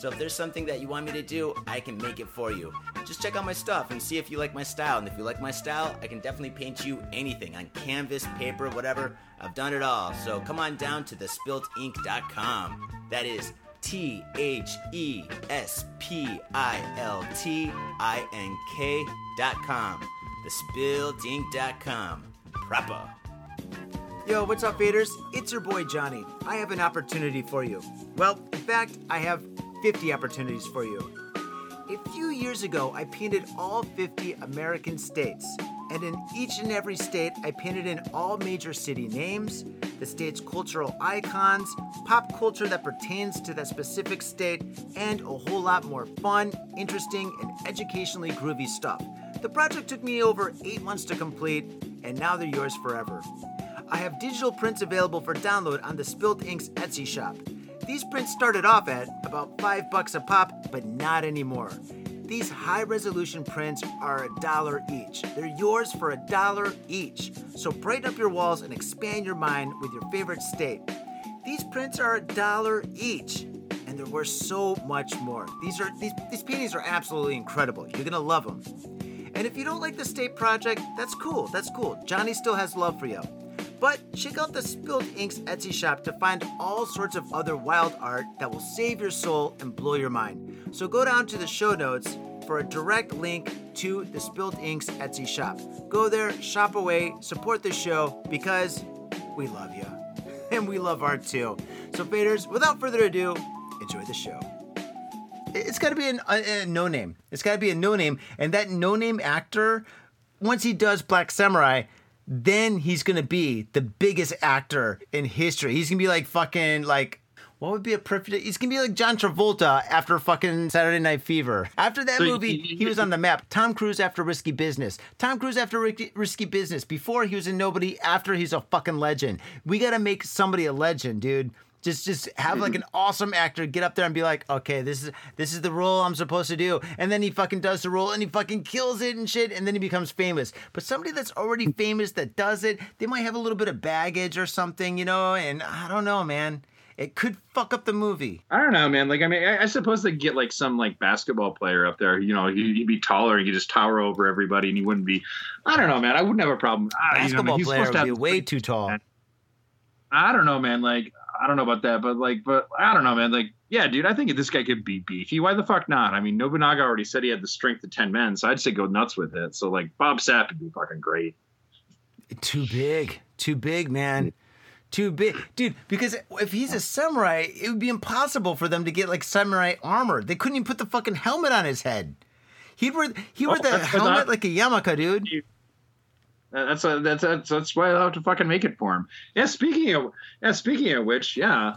So if there's something that you want me to do, I can make it for you. Just check out my stuff and see if you like my style. And if you like my style, I can definitely paint you anything on canvas, paper, whatever. I've done it all. So come on down to thespiltink.com. That is T H E S P I L T I N K dot com. Thespiltink.com. Proper. Yo, what's up, faders? It's your boy Johnny. I have an opportunity for you. Well, in fact, I have 50 opportunities for you. A few years ago, I painted all 50 American states. And in each and every state, I painted in all major city names, the state's cultural icons, pop culture that pertains to that specific state, and a whole lot more fun, interesting, and educationally groovy stuff. The project took me over eight months to complete, and now they're yours forever. I have digital prints available for download on the Spilt Inks Etsy shop. These prints started off at about five bucks a pop, but not anymore. These high resolution prints are a dollar each. They're yours for a dollar each. So brighten up your walls and expand your mind with your favorite state. These prints are a dollar each, and they're worth so much more. These are these, these paintings are absolutely incredible. You're gonna love them. And if you don't like the state project, that's cool. That's cool. Johnny still has love for you. But check out the Spilt Inks Etsy shop to find all sorts of other wild art that will save your soul and blow your mind. So go down to the show notes for a direct link to the Spilt Inks Etsy shop. Go there, shop away, support the show because we love you. And we love art too. So, faders, without further ado, enjoy the show. It's got to be an, a, a no name. It's got to be a no name. And that no name actor, once he does Black Samurai, then he's gonna be the biggest actor in history. He's gonna be like fucking like what would be a perfect? He's gonna be like John Travolta after fucking Saturday Night Fever. After that So movie, he was on the map. Tom Cruise after Risky Business. Tom Cruise after Risky, Risky Business. Before he was a nobody. After he's a fucking legend. We gotta make somebody a legend, dude. Just, just have like an awesome actor get up there and be like, okay, this is this is the role I'm supposed to do, and then he fucking does the role and he fucking kills it and shit, and then he becomes famous. But somebody that's already famous that does it, they might have a little bit of baggage or something, you know, and I don't know, man. It could fuck up the movie. I don't know, man. Like, I mean, I, I suppose they get like some like basketball player up there. You know, he, he'd be taller and he could just tower over everybody, and he wouldn't be. I don't know, man. I wouldn't have a problem. I, you know, Basketball he's player would be way too tall. I don't know, man. Like, I don't know about that, but like, but I don't know, man. Like, yeah, dude, I think this guy could be beefy. Why the fuck not? I mean, Nobunaga already said he had the strength of ten men, so I'd say go nuts with it. So like, Bob Sapp would be fucking great. Too big. Too big, man. Too big. Dude, because if he's a samurai, it would be impossible for them to get like samurai armor. They couldn't even put the fucking helmet on his head. He'd wear he wear Oh, the helmet I- like a Yamaka, dude. That's a, that's that's that's why I'll have to fucking make it for him. Yeah. Speaking of yeah, speaking of which, yeah,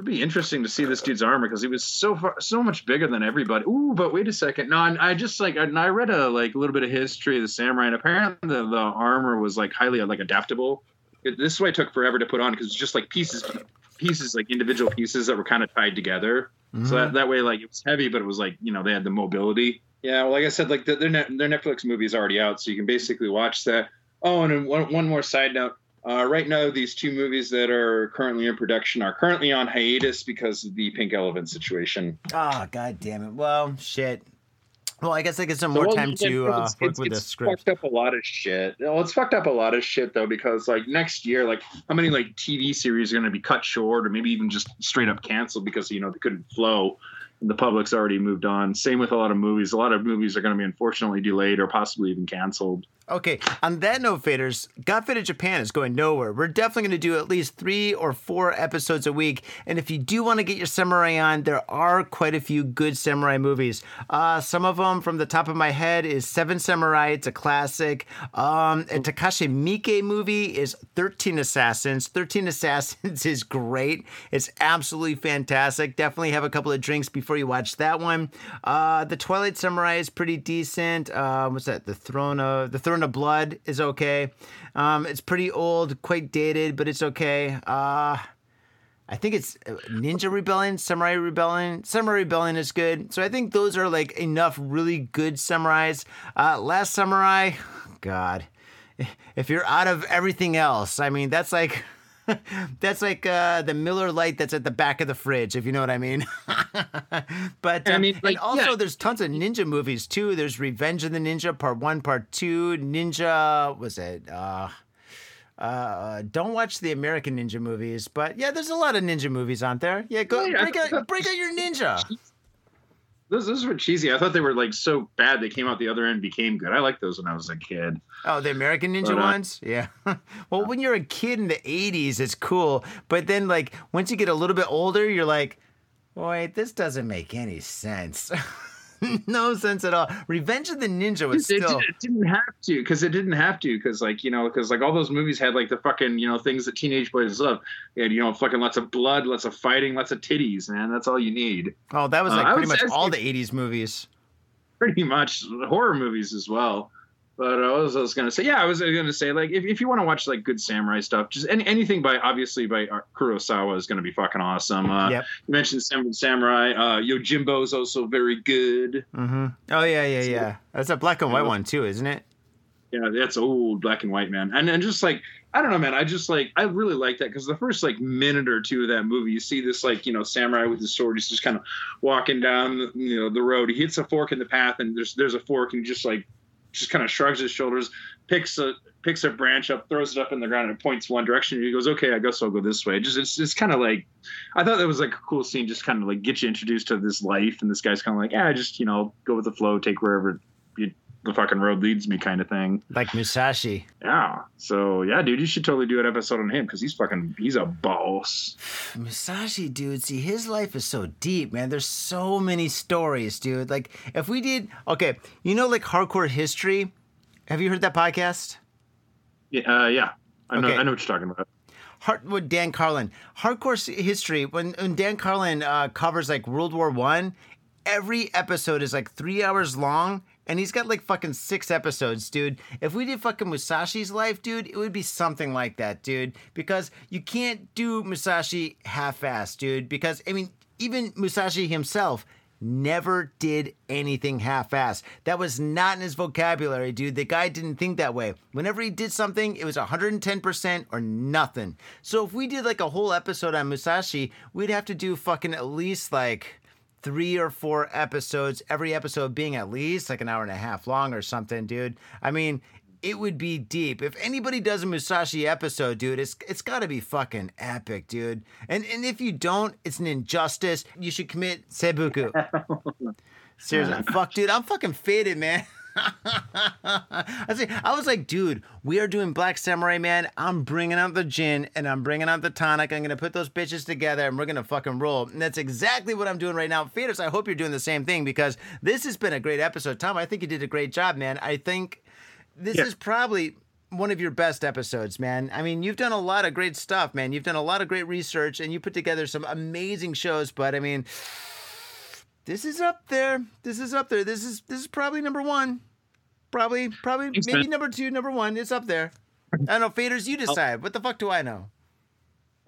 it'd be interesting to see this dude's armor because he was so far, so much bigger than everybody. Ooh, but wait a second. No, I, I just like I, I read a like a little bit of history of the samurai, and apparently the, the armor was like highly like adaptable. It, this it took forever to put on because it's just like pieces pieces like individual pieces that were kind of tied together. So mm-hmm. that, that way, like it was heavy, but it was like you know they had the mobility. Yeah, well, like I said, like the, their net, their Netflix movie is already out, so you can basically watch that. Oh, and one one more side note. Uh, right now, these two movies that are currently in production are currently on hiatus because of the Pink Elephant situation. Oh god damn it. Well, shit. Well, I guess I get some more Well, time to uh, it's- work it's- with the it's script. fucked up a lot of shit. Well, it's fucked up a lot of shit though because like next year, like how many like TV series are going to be cut short or maybe even just straight up canceled because you know they couldn't flow. The public's already moved on. Same with a lot of movies. A lot of movies are going to be unfortunately delayed or possibly even canceled. Okay, on that note, faders, Got Faded Japan is going nowhere. We're definitely going to do at least three or four episodes a week. And if you do want to get your samurai on, there are quite a few good samurai movies. Uh, some of them, from the top of my head, is Seven Samurai. It's a classic. Um, a Takashi Miike movie is 13 Assassins. 13 Assassins is great. It's absolutely fantastic. Definitely have a couple of drinks before you watch that one. Uh, the Twilight Samurai is pretty decent. Uh, what's that? The Throne of the Throne of Blood is okay. Um, it's pretty old, quite dated, but it's okay. Uh, I think it's uh, Ninja Rebellion, Samurai Rebellion. Samurai Rebellion is good. So I think those are like enough really good samurais. Uh, Last Samurai, God, if you're out of everything else, I mean that's like. That's like uh, the Miller Lite that's at the back of the fridge, if you know what I mean. but I um, mean, like, and also yeah. there's tons of ninja movies too. There's Revenge of the Ninja Part One, Part Two, Ninja. Was it? Uh, uh, don't watch the American Ninja movies, but yeah, there's a lot of ninja movies out there. Yeah, go Yeah, break out, break out your ninja. Those those were cheesy. I thought they were like so bad they came out the other end became good. I liked those when I was a kid. Oh, the American Ninja But, uh, ones? Yeah. well, when you're a kid in the 80s, it's cool. But then, like, once you get a little bit older, you're like, wait, this doesn't make any sense. no sense at all. Revenge of the Ninja was it, still. did, it didn't have to because it didn't have to because like you know because like all those movies had like the fucking you know things that teenage boys love and you know fucking lots of blood lots of fighting lots of titties man that's all you need Oh, that was Uh, like I pretty would much all the 80s movies. pretty much horror movies as well but I was, I was gonna say yeah I was gonna say like if, if you want to watch like good samurai stuff just any, anything by obviously by uh, Kurosawa is gonna be fucking awesome uh, Yep. you mentioned Seven Samurai uh, Yojimbo is also very good hmm Oh, yeah, yeah, So- yeah. That's a black and white Yeah. one, too, isn't it? Yeah, that's old black and white, man. And and just like I don't know, man. I just like I really like that because the first like minute or two of that movie, you see this like you know samurai with his sword. He's just kind of walking down you know the road. He hits a fork in the path, and there's there's a fork, and he just like just kind of shrugs his shoulders, picks a picks a branch up, throws it up in the ground, and points one direction. And he goes, "Okay, I guess I'll go this way." Just it's it's kind of like I thought that was like a cool scene, just kind of like get you introduced to this life, and this guy's kind of like, yeah, just you know go with the flow, take wherever the fucking road leads me, kind of thing. Like Musashi. Yeah. So yeah, dude, you should totally do an episode on him because he's fucking he's a boss. Musashi, dude, see, his life is so deep, man. There's so many stories, dude. Like, if we did, okay, you know, like hardcore history. Have you heard that podcast? Yeah, uh, yeah. I know Okay. I know what you're talking about. Hard, with Dan Carlin, hardcore history. When, when Dan Carlin uh, covers like World War One, every episode is like three hours long, and he's got like fucking six episodes, dude. If we did fucking Musashi's life, dude, it would be something like that, dude. Because you can't do Musashi half-assed, dude. Because I mean, even Musashi himself never did anything half-assed. That was not in his vocabulary, dude. The guy didn't think that way. Whenever he did something, it was 110% or nothing. So if we did like a whole episode on Musashi, we'd have to do fucking at least like three or four episodes, every episode being at least like an hour and a half long or something, dude. I mean, it would be deep. If anybody does a Musashi episode, dude, it's it's got to be fucking epic, dude. And and if you don't, it's an injustice. You should commit seppuku. Seriously, fuck, dude, I'm fucking faded, man. I say, I was like, dude, we are doing Black Samurai, man. I'm bringing out the gin and I'm bringing out the tonic. I'm gonna put those bitches together and we're gonna fucking roll. And that's exactly what I'm doing right now. Faders, I hope you're doing the same thing because this has been a great episode. Tom, I think you did a great job, man. I think this Yeah. is probably one of your best episodes, man. I mean, you've done a lot of great stuff, man. You've done a lot of great research and you put together some amazing shows, but I mean, this is up there. This is up there. This is this is probably number one. Probably, probably, Thanks, maybe man. number two, number one. It's up there. I don't know, faders. You decide. What the fuck do I know?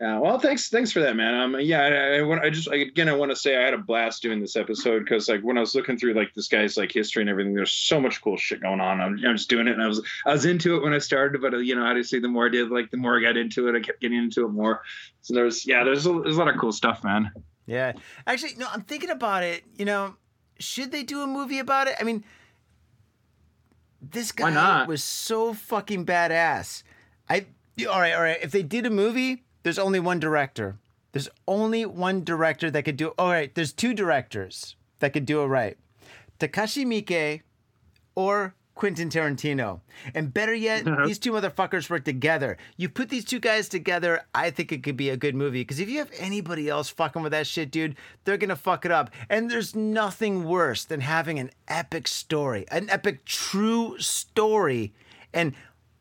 Yeah, well, thanks, thanks for that, man. Um, yeah, I, I, want- I just I, again, I want to say I had a blast doing this episode because, like, when I was looking through like this guy's like history and everything, there's so much cool shit going on. I'm, I'm just doing it, and I was I was into it when I started, but uh, you know, obviously, the more I did, like, the more I got into it, I kept getting into it more. So there's yeah, there's a, there's a lot of cool stuff, man. Yeah. Actually, no, I'm thinking about it. You know, should they do a movie about it? I mean, this guy was so fucking badass. I all right, all right. If they did a movie, there's only one director. There's only one director that could do. All right, there's two directors that could do it right. Takashi Miike or Quentin Tarantino. And better yet, uh-huh. these two motherfuckers work together. You put these two guys together, I think it could be a good movie. Because if you have anybody else fucking with that shit, dude, they're gonna fuck it up. And there's nothing worse than having an epic story, an epic true story, and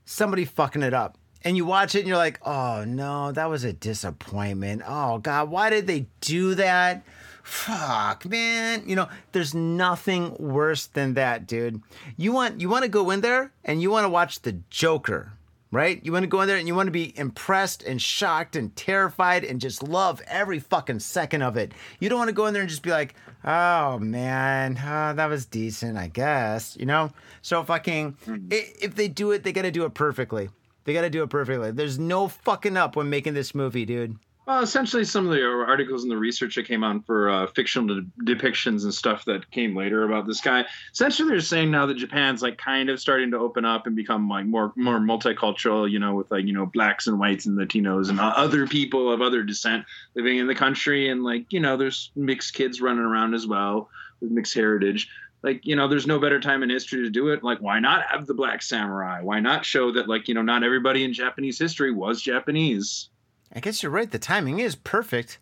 somebody fucking it up. And you watch it and you're like, oh no, that was a disappointment. Oh God, why did they do that? Fuck, man. You know, there's nothing worse than that, dude. You want you want to go in there and you want to watch the Joker, right? You want to go in there and you want to be impressed and shocked and terrified and just love every fucking second of it. You don't want to go in there and just be like, oh man, uh, that was decent, I guess. You know? So fucking, if they do it, they got to do it perfectly. They got to do it perfectly. There's no fucking up when making this movie, dude. Well, essentially, some of the articles and the research that came on for uh, fictional de- depictions and stuff that came later about this guy. Essentially, they're saying now that Japan's like kind of starting to open up and become like more more multicultural. You know, with like you know blacks and whites and Latinos and other people of other descent living in the country, and like you know, there's mixed kids running around as well with mixed heritage. Like you know, there's no better time in history to do it. Like, why not have the black samurai? Why not show that like you know, not everybody in Japanese history was Japanese. I guess you're right. The timing is perfect.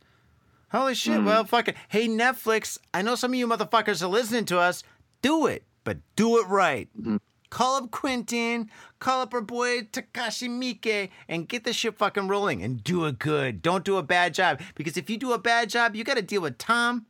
Holy shit. Mm. Well, fucking. Hey, Netflix, I know some of you motherfuckers are listening to us. Do it, but do it right. Mm-hmm. Call up Quentin, call up our boy Takashi Miike, and get the shit fucking rolling and do it good. Don't do a bad job. Because if you do a bad job, you got to deal with Tom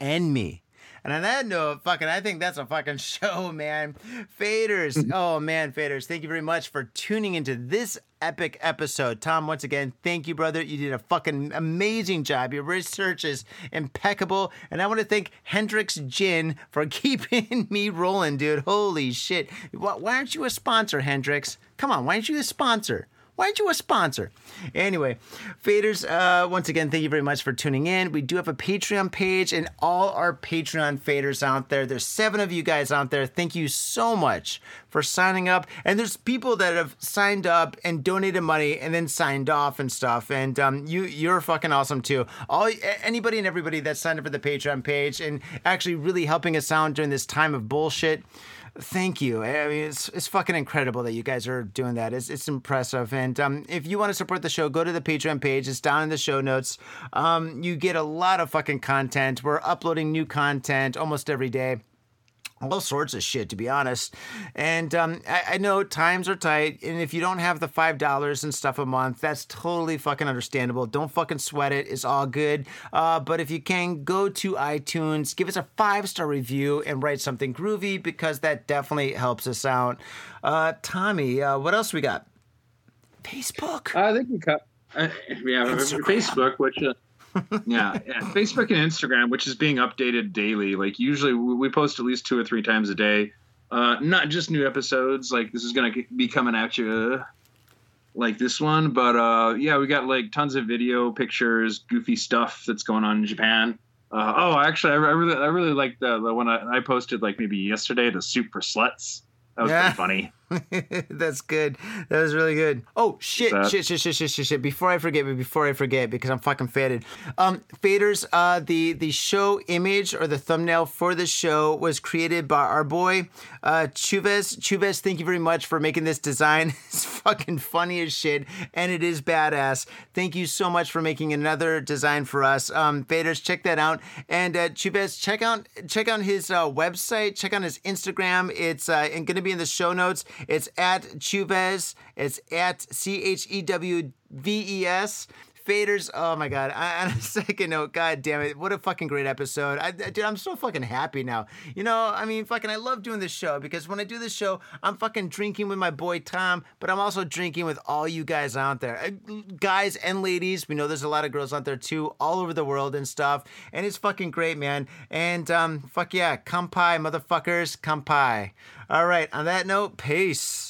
and me. And on that note, fucking, I think that's a fucking show, man. Faders. oh, man, Faders. Thank you very much for tuning into this epic episode. Tom, once again, thank you, brother. You did a fucking amazing job. Your research is impeccable. And I want to thank Hendrick's Gin for keeping me rolling, dude. Holy shit. Why, aren't you a sponsor, Hendrick's? Come on, why aren't you a sponsor? Why aren't you a sponsor? Anyway, faders, uh, once again, thank you very much for tuning in. We do have a Patreon page, and all our Patreon faders out there, there's seven of you guys out there. Thank you so much for signing up. And there's people that have signed up and donated money and then signed off and stuff. And um, you, you're fucking awesome too. All anybody and everybody that signed up for the Patreon page and actually really helping us out during this time of bullshit thank you. I mean, it's, it's fucking incredible that you guys are doing that. It's, it's impressive. And um, if you want to support the show, go to the Patreon page. It's down in the show notes. Um, you get a lot of fucking content. We're uploading new content almost every day all sorts of shit, to be honest. And um, I, I know times are tight, and if you don't have the five dollars and stuff a month, that's totally fucking understandable. Don't fucking sweat it; it's all good. Uh, but if you can, go to iTunes, give us a five star review, and write something groovy because that definitely helps us out. Uh, Tommy, uh, what else we got? Facebook. I think we cut. Uh, yeah, Instagram. Facebook, which uh, yeah, yeah, Facebook and Instagram, which is being updated daily. Like usually, we post at least two or three times a day. Uh, not just new episodes. Like this is gonna be coming at you, like this one. But uh, yeah, we got like tons of video, pictures, goofy stuff that's going on in Japan. Uh, oh, actually, I, I really, I really like the the one I, I posted like maybe yesterday, the soup for sluts. That was Yeah. pretty funny. That's good. That was really good. Oh shit, That- shit, shit, shit, shit, shit, shit. Before I forget, but before I forget, because I'm fucking faded. Um, faders. Uh, the the show image or the thumbnail for the show was created by our boy, uh, Chewves. Chewves, thank you very much for making this design. it's fucking funny as shit, and it is badass. Thank you so much for making another design for us. Um, faders, check that out. And uh, Chewves, check out check out his uh, website. Check out his Instagram. It's uh, going to be in the show notes. It's at Chewves. It's at C H E W V E S. Faders, oh my god! I, on a second note, god damn it, what a fucking great episode! I, I- dude, I'm so fucking happy now. You know, I mean, fucking, I love doing this show because when I do this show, I'm fucking drinking with my boy Tom, but I'm also drinking with all you guys out there, guys and ladies. We know there's a lot of girls out there too, all over the world and stuff, and it's fucking great, man. And um, fuck yeah, kanpai, motherfuckers, kanpai. All right, on that note, peace.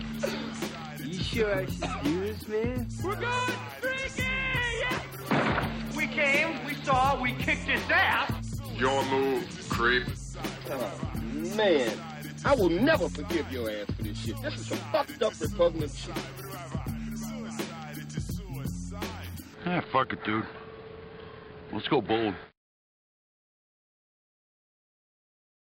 You sure I should man? We're going freaky! We came, we saw, we kicked his ass! Your move, creep. Oh, Man, I will never forgive your ass for this shit. This is some fucked up repugnant shit. Ah, fuck it, dude. Let's go bold.